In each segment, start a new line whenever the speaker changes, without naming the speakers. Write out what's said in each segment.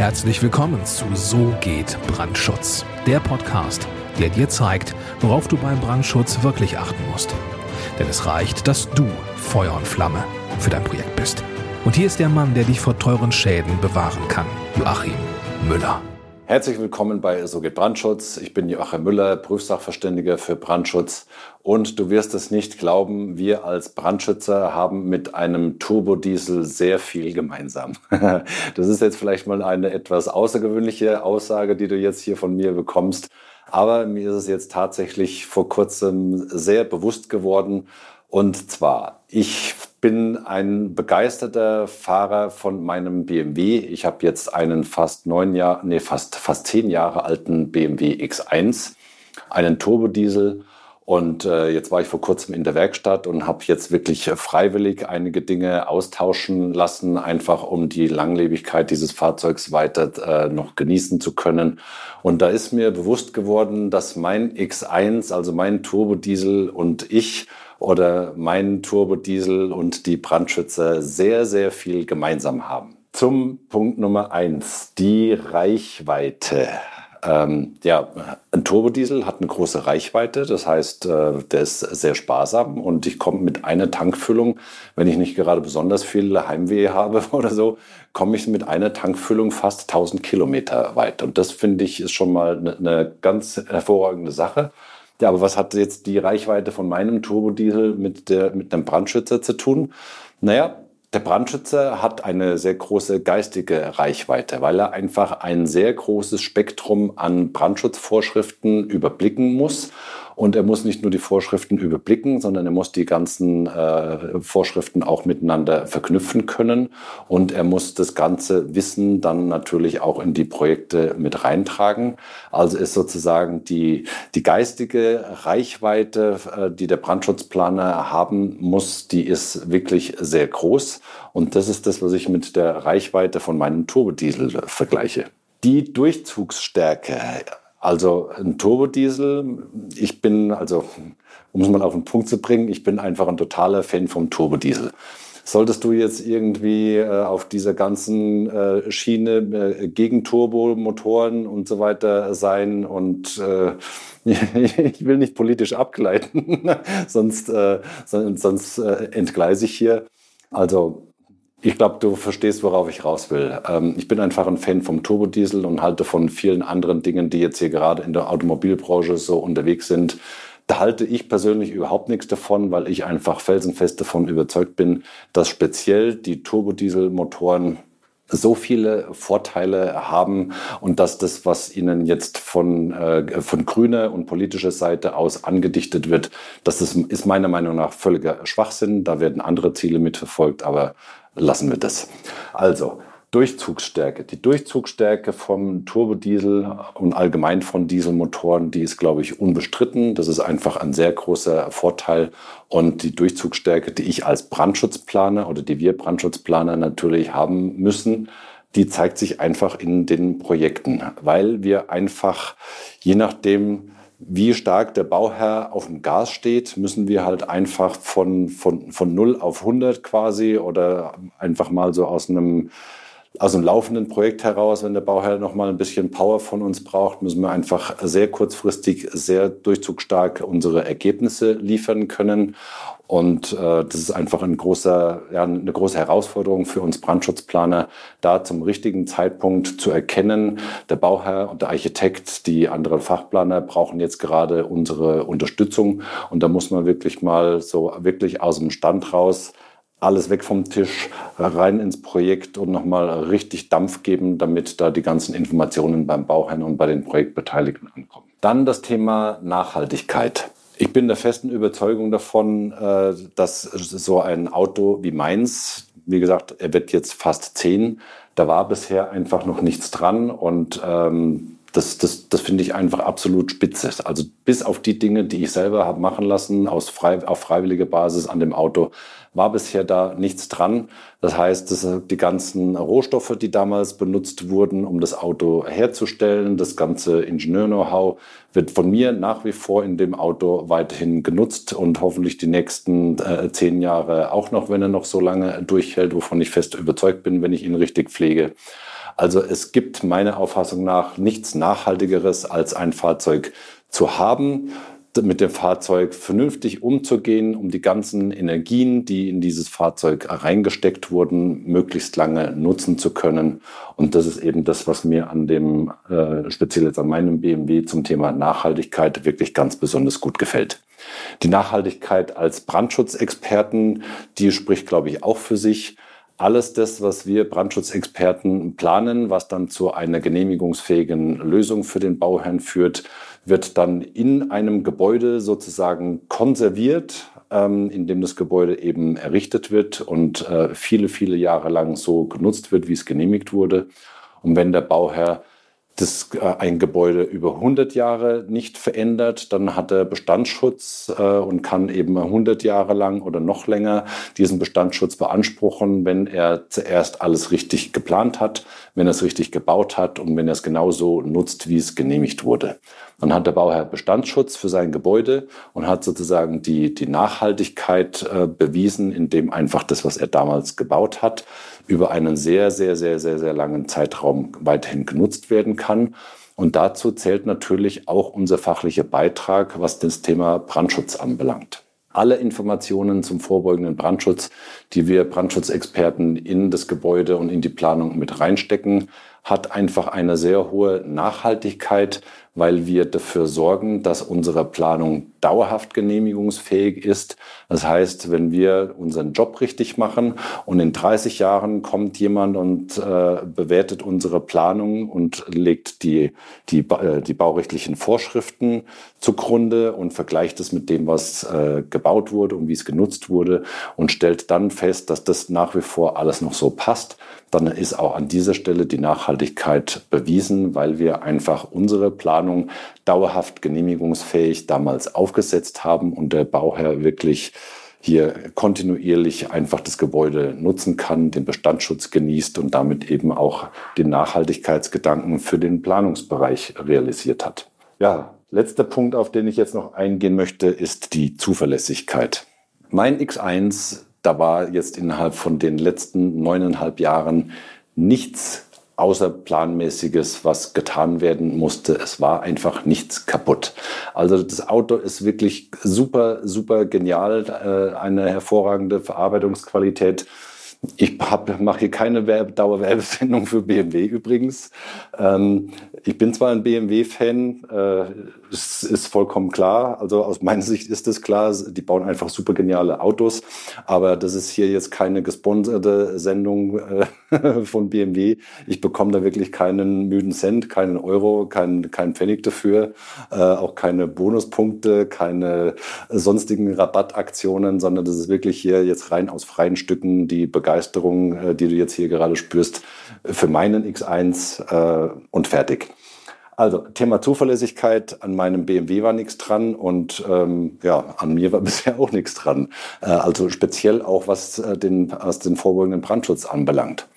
Herzlich willkommen zu So geht Brandschutz, der Podcast, der dir zeigt, worauf du beim Brandschutz wirklich achten musst. Denn es reicht, dass du Feuer und Flamme für dein Projekt bist. Und hier ist der Mann, der dich vor teuren Schäden bewahren kann, Joachim Müller.
Herzlich willkommen bei So geht Brandschutz. Ich bin Joachim Müller, Prüfsachverständiger für Brandschutz. Und du wirst es nicht glauben, wir als Brandschützer haben mit einem Turbodiesel sehr viel gemeinsam. Das ist jetzt vielleicht mal eine etwas außergewöhnliche Aussage, die du jetzt hier von mir bekommst. Aber mir ist es jetzt tatsächlich vor kurzem sehr bewusst geworden. Und zwar, ich bin ein begeisterter Fahrer von meinem BMW. Ich habe jetzt einen fast neun Jahre, nee, fast, fast zehn Jahre alten BMW X1, einen Turbodiesel. Und äh, jetzt war ich vor kurzem in der Werkstatt und habe jetzt wirklich freiwillig einige Dinge austauschen lassen, einfach um die Langlebigkeit dieses Fahrzeugs weiter äh, noch genießen zu können. Und da ist mir bewusst geworden, dass mein X1, also mein Turbodiesel und ich oder mein Turbodiesel und die Brandschützer sehr, sehr viel gemeinsam haben. Zum Punkt Nummer eins, die Reichweite. Ähm, ja, ein Turbodiesel hat eine große Reichweite, das heißt, äh, der ist sehr sparsam und ich komme mit einer Tankfüllung, wenn ich nicht gerade besonders viel Heimweh habe oder so, komme ich mit einer Tankfüllung fast 1000 Kilometer weit. Und das finde ich ist schon mal eine, eine ganz hervorragende Sache. Ja, aber was hat jetzt die Reichweite von meinem Turbodiesel mit, der, mit einem Brandschützer zu tun? Naja, der Brandschützer hat eine sehr große geistige Reichweite, weil er einfach ein sehr großes Spektrum an Brandschutzvorschriften überblicken muss und er muss nicht nur die Vorschriften überblicken, sondern er muss die ganzen äh, Vorschriften auch miteinander verknüpfen können. Und er muss das ganze Wissen dann natürlich auch in die Projekte mit reintragen. Also ist sozusagen die, die geistige Reichweite, äh, die der Brandschutzplaner haben muss, die ist wirklich sehr groß. Und das ist das, was ich mit der Reichweite von meinem Turbodiesel vergleiche. Die Durchzugsstärke also ein Turbodiesel, ich bin, also um es mal auf den Punkt zu bringen, ich bin einfach ein totaler Fan vom Turbodiesel. Solltest du jetzt irgendwie äh, auf dieser ganzen äh, Schiene äh, gegen Turbomotoren und so weiter sein und äh, ich will nicht politisch abgleiten, sonst, äh, sonst äh, entgleise ich hier. Also ich glaube, du verstehst, worauf ich raus will. Ähm, ich bin einfach ein Fan vom Turbodiesel und halte von vielen anderen Dingen, die jetzt hier gerade in der Automobilbranche so unterwegs sind. Da halte ich persönlich überhaupt nichts davon, weil ich einfach felsenfest davon überzeugt bin, dass speziell die Turbodieselmotoren so viele Vorteile haben und dass das, was ihnen jetzt von, äh, von grüner und politischer Seite aus angedichtet wird, das ist, ist meiner Meinung nach völliger Schwachsinn. Da werden andere Ziele mitverfolgt, aber lassen wir das. Also, Durchzugsstärke. Die Durchzugsstärke vom Turbodiesel und allgemein von Dieselmotoren, die ist, glaube ich, unbestritten. Das ist einfach ein sehr großer Vorteil. Und die Durchzugsstärke, die ich als Brandschutzplaner oder die wir Brandschutzplaner natürlich haben müssen, die zeigt sich einfach in den Projekten, weil wir einfach, je nachdem, wie stark der Bauherr auf dem Gas steht, müssen wir halt einfach von, von, von 0 auf 100 quasi oder einfach mal so aus einem, aus einem laufenden Projekt heraus, wenn der Bauherr noch mal ein bisschen Power von uns braucht, müssen wir einfach sehr kurzfristig, sehr durchzugstark unsere Ergebnisse liefern können. Und äh, das ist einfach ein großer, ja, eine große Herausforderung für uns Brandschutzplaner, da zum richtigen Zeitpunkt zu erkennen, der Bauherr und der Architekt, die anderen Fachplaner brauchen jetzt gerade unsere Unterstützung. Und da muss man wirklich mal so wirklich aus dem Stand raus alles weg vom Tisch, rein ins Projekt und nochmal richtig Dampf geben, damit da die ganzen Informationen beim Bauherrn und bei den Projektbeteiligten ankommen. Dann das Thema Nachhaltigkeit. Ich bin der festen Überzeugung davon, äh, dass so ein Auto wie meins, wie gesagt, er wird jetzt fast zehn, da war bisher einfach noch nichts dran und ähm, das, das, das finde ich einfach absolut spitze. Also bis auf die Dinge, die ich selber habe machen lassen, aus frei, auf freiwilliger Basis an dem Auto, war bisher da nichts dran. Das heißt, das die ganzen Rohstoffe, die damals benutzt wurden, um das Auto herzustellen, das ganze Ingenieur-Know-how wird von mir nach wie vor in dem Auto weiterhin genutzt und hoffentlich die nächsten äh, zehn Jahre auch noch, wenn er noch so lange durchhält, wovon ich fest überzeugt bin, wenn ich ihn richtig pflege. Also es gibt meiner Auffassung nach nichts Nachhaltigeres als ein Fahrzeug zu haben, mit dem Fahrzeug vernünftig umzugehen, um die ganzen Energien, die in dieses Fahrzeug reingesteckt wurden, möglichst lange nutzen zu können. Und das ist eben das, was mir an dem, äh, speziell jetzt an meinem BMW zum Thema Nachhaltigkeit wirklich ganz besonders gut gefällt. Die Nachhaltigkeit als Brandschutzexperten, die spricht, glaube ich, auch für sich alles das, was wir Brandschutzexperten planen, was dann zu einer genehmigungsfähigen Lösung für den Bauherrn führt, wird dann in einem Gebäude sozusagen konserviert, ähm, in dem das Gebäude eben errichtet wird und äh, viele, viele Jahre lang so genutzt wird, wie es genehmigt wurde. Und wenn der Bauherr das, äh, ein Gebäude über 100 Jahre nicht verändert, dann hat er Bestandsschutz äh, und kann eben 100 Jahre lang oder noch länger diesen Bestandsschutz beanspruchen, wenn er zuerst alles richtig geplant hat, wenn er es richtig gebaut hat und wenn er es genauso nutzt, wie es genehmigt wurde. Dann hat der Bauherr Bestandsschutz für sein Gebäude und hat sozusagen die, die Nachhaltigkeit äh, bewiesen, indem einfach das, was er damals gebaut hat, über einen sehr, sehr, sehr, sehr, sehr langen Zeitraum weiterhin genutzt werden kann. Und dazu zählt natürlich auch unser fachlicher Beitrag, was das Thema Brandschutz anbelangt. Alle Informationen zum vorbeugenden Brandschutz, die wir Brandschutzexperten in das Gebäude und in die Planung mit reinstecken, hat einfach eine sehr hohe Nachhaltigkeit, weil wir dafür sorgen, dass unsere Planung dauerhaft genehmigungsfähig ist. Das heißt, wenn wir unseren Job richtig machen und in 30 Jahren kommt jemand und äh, bewertet unsere Planung und legt die, die, äh, die baurechtlichen Vorschriften zugrunde und vergleicht es mit dem, was äh, gebaut wurde und wie es genutzt wurde und stellt dann fest, dass das nach wie vor alles noch so passt, dann ist auch an dieser Stelle die Nachhaltigkeit bewiesen, weil wir einfach unsere Planung dauerhaft genehmigungsfähig damals aufgesetzt haben und der Bauherr wirklich hier kontinuierlich einfach das Gebäude nutzen kann, den Bestandsschutz genießt und damit eben auch den Nachhaltigkeitsgedanken für den Planungsbereich realisiert hat. Ja, letzter Punkt, auf den ich jetzt noch eingehen möchte, ist die Zuverlässigkeit. Mein X1 da war jetzt innerhalb von den letzten neuneinhalb Jahren nichts außerplanmäßiges, was getan werden musste. Es war einfach nichts kaputt. Also das Auto ist wirklich super, super genial, äh, eine hervorragende Verarbeitungsqualität. Ich mache hier keine Werbe Dauerwerbesendung für BMW übrigens. Ähm, ich bin zwar ein BMW-Fan, äh, es ist vollkommen klar. Also aus meiner Sicht ist es klar, die bauen einfach super geniale Autos. Aber das ist hier jetzt keine gesponserte Sendung äh, von BMW. Ich bekomme da wirklich keinen müden Cent, keinen Euro, keinen, keinen Pfennig dafür, äh, auch keine Bonuspunkte, keine sonstigen Rabattaktionen, sondern das ist wirklich hier jetzt rein aus freien Stücken die Begeisterung Begeisterung, äh, die du jetzt hier gerade spürst, für meinen X1 äh, und fertig. Also Thema Zuverlässigkeit, an meinem BMW war nichts dran und ähm, ja, an mir war bisher auch nichts dran. Äh, also speziell auch was, äh, den, was den vorbeugenden Brandschutz anbelangt.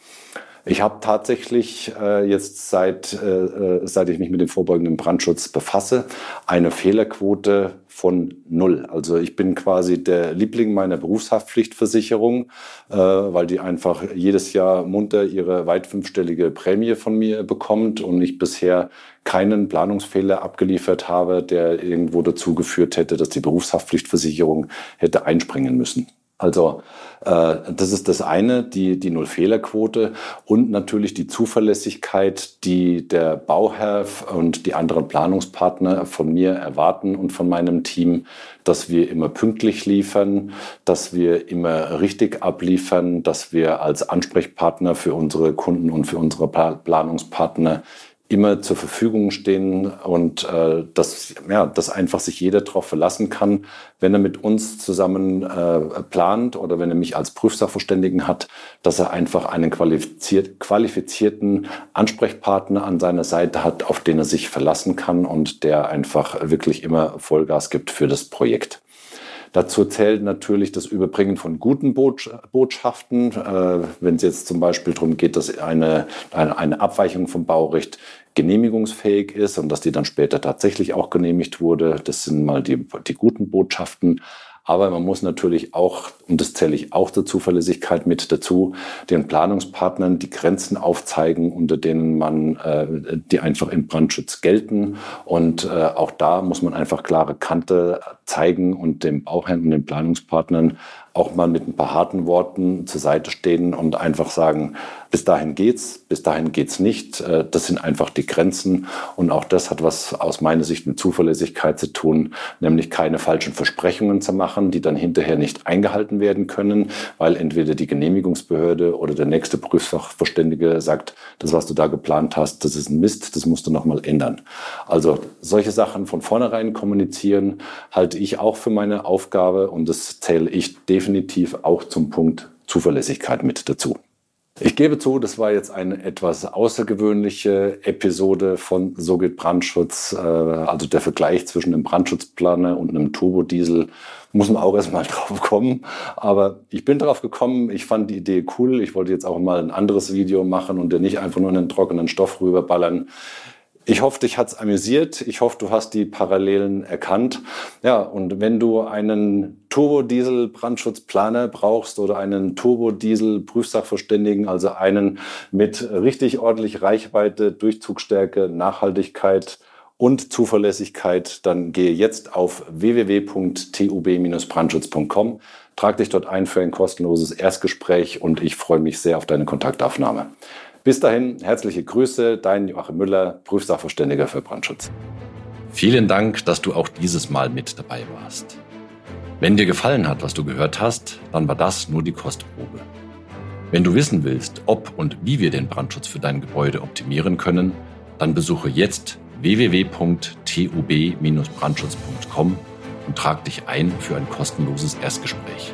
Ich habe tatsächlich äh, jetzt seit, äh, äh, seit ich mich mit dem vorbeugenden Brandschutz befasse, eine Fehlerquote von null. Also ich bin quasi der Liebling meiner Berufshaftpflichtversicherung, äh, weil die einfach jedes Jahr munter ihre weit fünfstellige Prämie von mir bekommt und ich bisher keinen Planungsfehler abgeliefert habe, der irgendwo dazu geführt hätte, dass die Berufshaftpflichtversicherung hätte einspringen müssen. Also äh, das ist das eine, die, die Null-Fehler-Quote und natürlich die Zuverlässigkeit, die der Bauherr und die anderen Planungspartner von mir erwarten und von meinem Team, dass wir immer pünktlich liefern, dass wir immer richtig abliefern, dass wir als Ansprechpartner für unsere Kunden und für unsere Planungspartner immer zur Verfügung stehen und äh, dass, ja, dass einfach sich jeder darauf verlassen kann, wenn er mit uns zusammen äh, plant oder wenn er mich als Prüfsachverständigen hat, dass er einfach einen qualifiziert, qualifizierten Ansprechpartner an seiner Seite hat, auf den er sich verlassen kann und der einfach wirklich immer Vollgas gibt für das Projekt. Dazu zählt natürlich das Überbringen von guten Botschaften. Äh, wenn es jetzt zum Beispiel darum geht, dass eine, eine, Abweichung vom Baurecht genehmigungsfähig ist und dass die dann später tatsächlich auch genehmigt wurde. Das sind mal die, die guten Botschaften. Aber man muss natürlich auch, und das zähle ich auch zur Zuverlässigkeit mit dazu, den Planungspartnern die Grenzen aufzeigen, unter denen man, äh, die einfach im Brandschutz gelten. Und äh, auch da muss man einfach klare Kante zeigen und dem Bauherrn und den Planungspartnern auch mal mit ein paar harten Worten zur Seite stehen und einfach sagen, bis dahin geht's, bis dahin geht's nicht. Äh, das sind einfach die Grenzen. Und auch das hat was aus meiner Sicht mit Zuverlässigkeit zu tun, nämlich keine falschen Versprechungen zu machen, die dann hinterher nicht eingehalten werden können, weil entweder die Genehmigungsbehörde oder der nächste Prüfsachverständige sagt, das, was du da geplant hast, das ist ein Mist, das musst du nochmal ändern. Also solche Sachen von vornherein kommunizieren, halte ich auch für meine Aufgabe und das zähle ich definitiv auch zum Punkt Zuverlässigkeit mit dazu. Ich gebe zu, das war jetzt eine etwas außergewöhnliche Episode von So geht Brandschutz. Äh, also der Vergleich zwischen einem Brandschutzplaner und einem Turbodiesel muss man auch erstmal drauf kommen. Aber ich bin drauf gekommen. Ich fand die Idee cool. Ich wollte jetzt auch mal ein anderes Video machen und nicht einfach nur einen trockenen Stoff rüberballern. Ich hoffe, dich hat's amüsiert. Ich hoffe, du hast die Parallelen erkannt. Ja, und wenn du einen Turbodiesel-Brandschutzplaner brauchst oder einen Turbodiesel-Prüfsachverständigen, also einen mit richtig ordentlich Reichweite, Durchzugstärke, Nachhaltigkeit und Zuverlässigkeit, dann gehe jetzt auf www.tub-brandschutz.com, trag dich dort ein für ein kostenloses Erstgespräch und ich freue mich sehr auf deine Kontaktaufnahme. Bis dahin, herzliche Grüße, dein Joachim Müller, Prüfsachverständiger für Brandschutz.
Vielen Dank, dass du auch dieses Mal mit dabei warst. Wenn dir gefallen hat, was du gehört hast, dann war das nur die Kostprobe. Wenn du wissen willst, ob und wie wir den Brandschutz für dein Gebäude optimieren können, dann besuche jetzt www.tub-brandschutz.com und trag dich ein für ein kostenloses Erstgespräch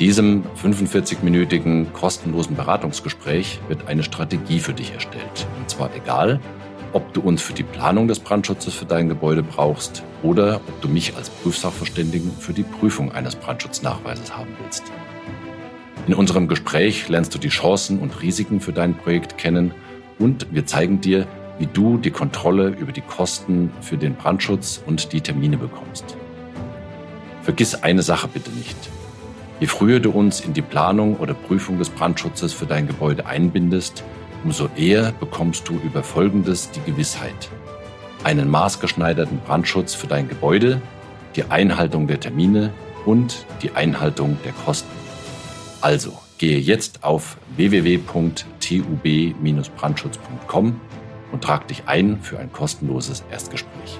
diesem 45-minütigen kostenlosen Beratungsgespräch wird eine Strategie für dich erstellt. Und zwar egal, ob du uns für die Planung des Brandschutzes für dein Gebäude brauchst oder ob du mich als Prüfsachverständigen für die Prüfung eines Brandschutznachweises haben willst. In unserem Gespräch lernst du die Chancen und Risiken für dein Projekt kennen und wir zeigen dir, wie du die Kontrolle über die Kosten für den Brandschutz und die Termine bekommst. Vergiss eine Sache bitte nicht. Je früher du uns in die Planung oder Prüfung des Brandschutzes für dein Gebäude einbindest, umso eher bekommst du über Folgendes die Gewissheit. Einen maßgeschneiderten Brandschutz für dein Gebäude, die Einhaltung der Termine und die Einhaltung der Kosten. Also gehe jetzt auf www.tub-brandschutz.com und trag dich ein für ein kostenloses Erstgespräch.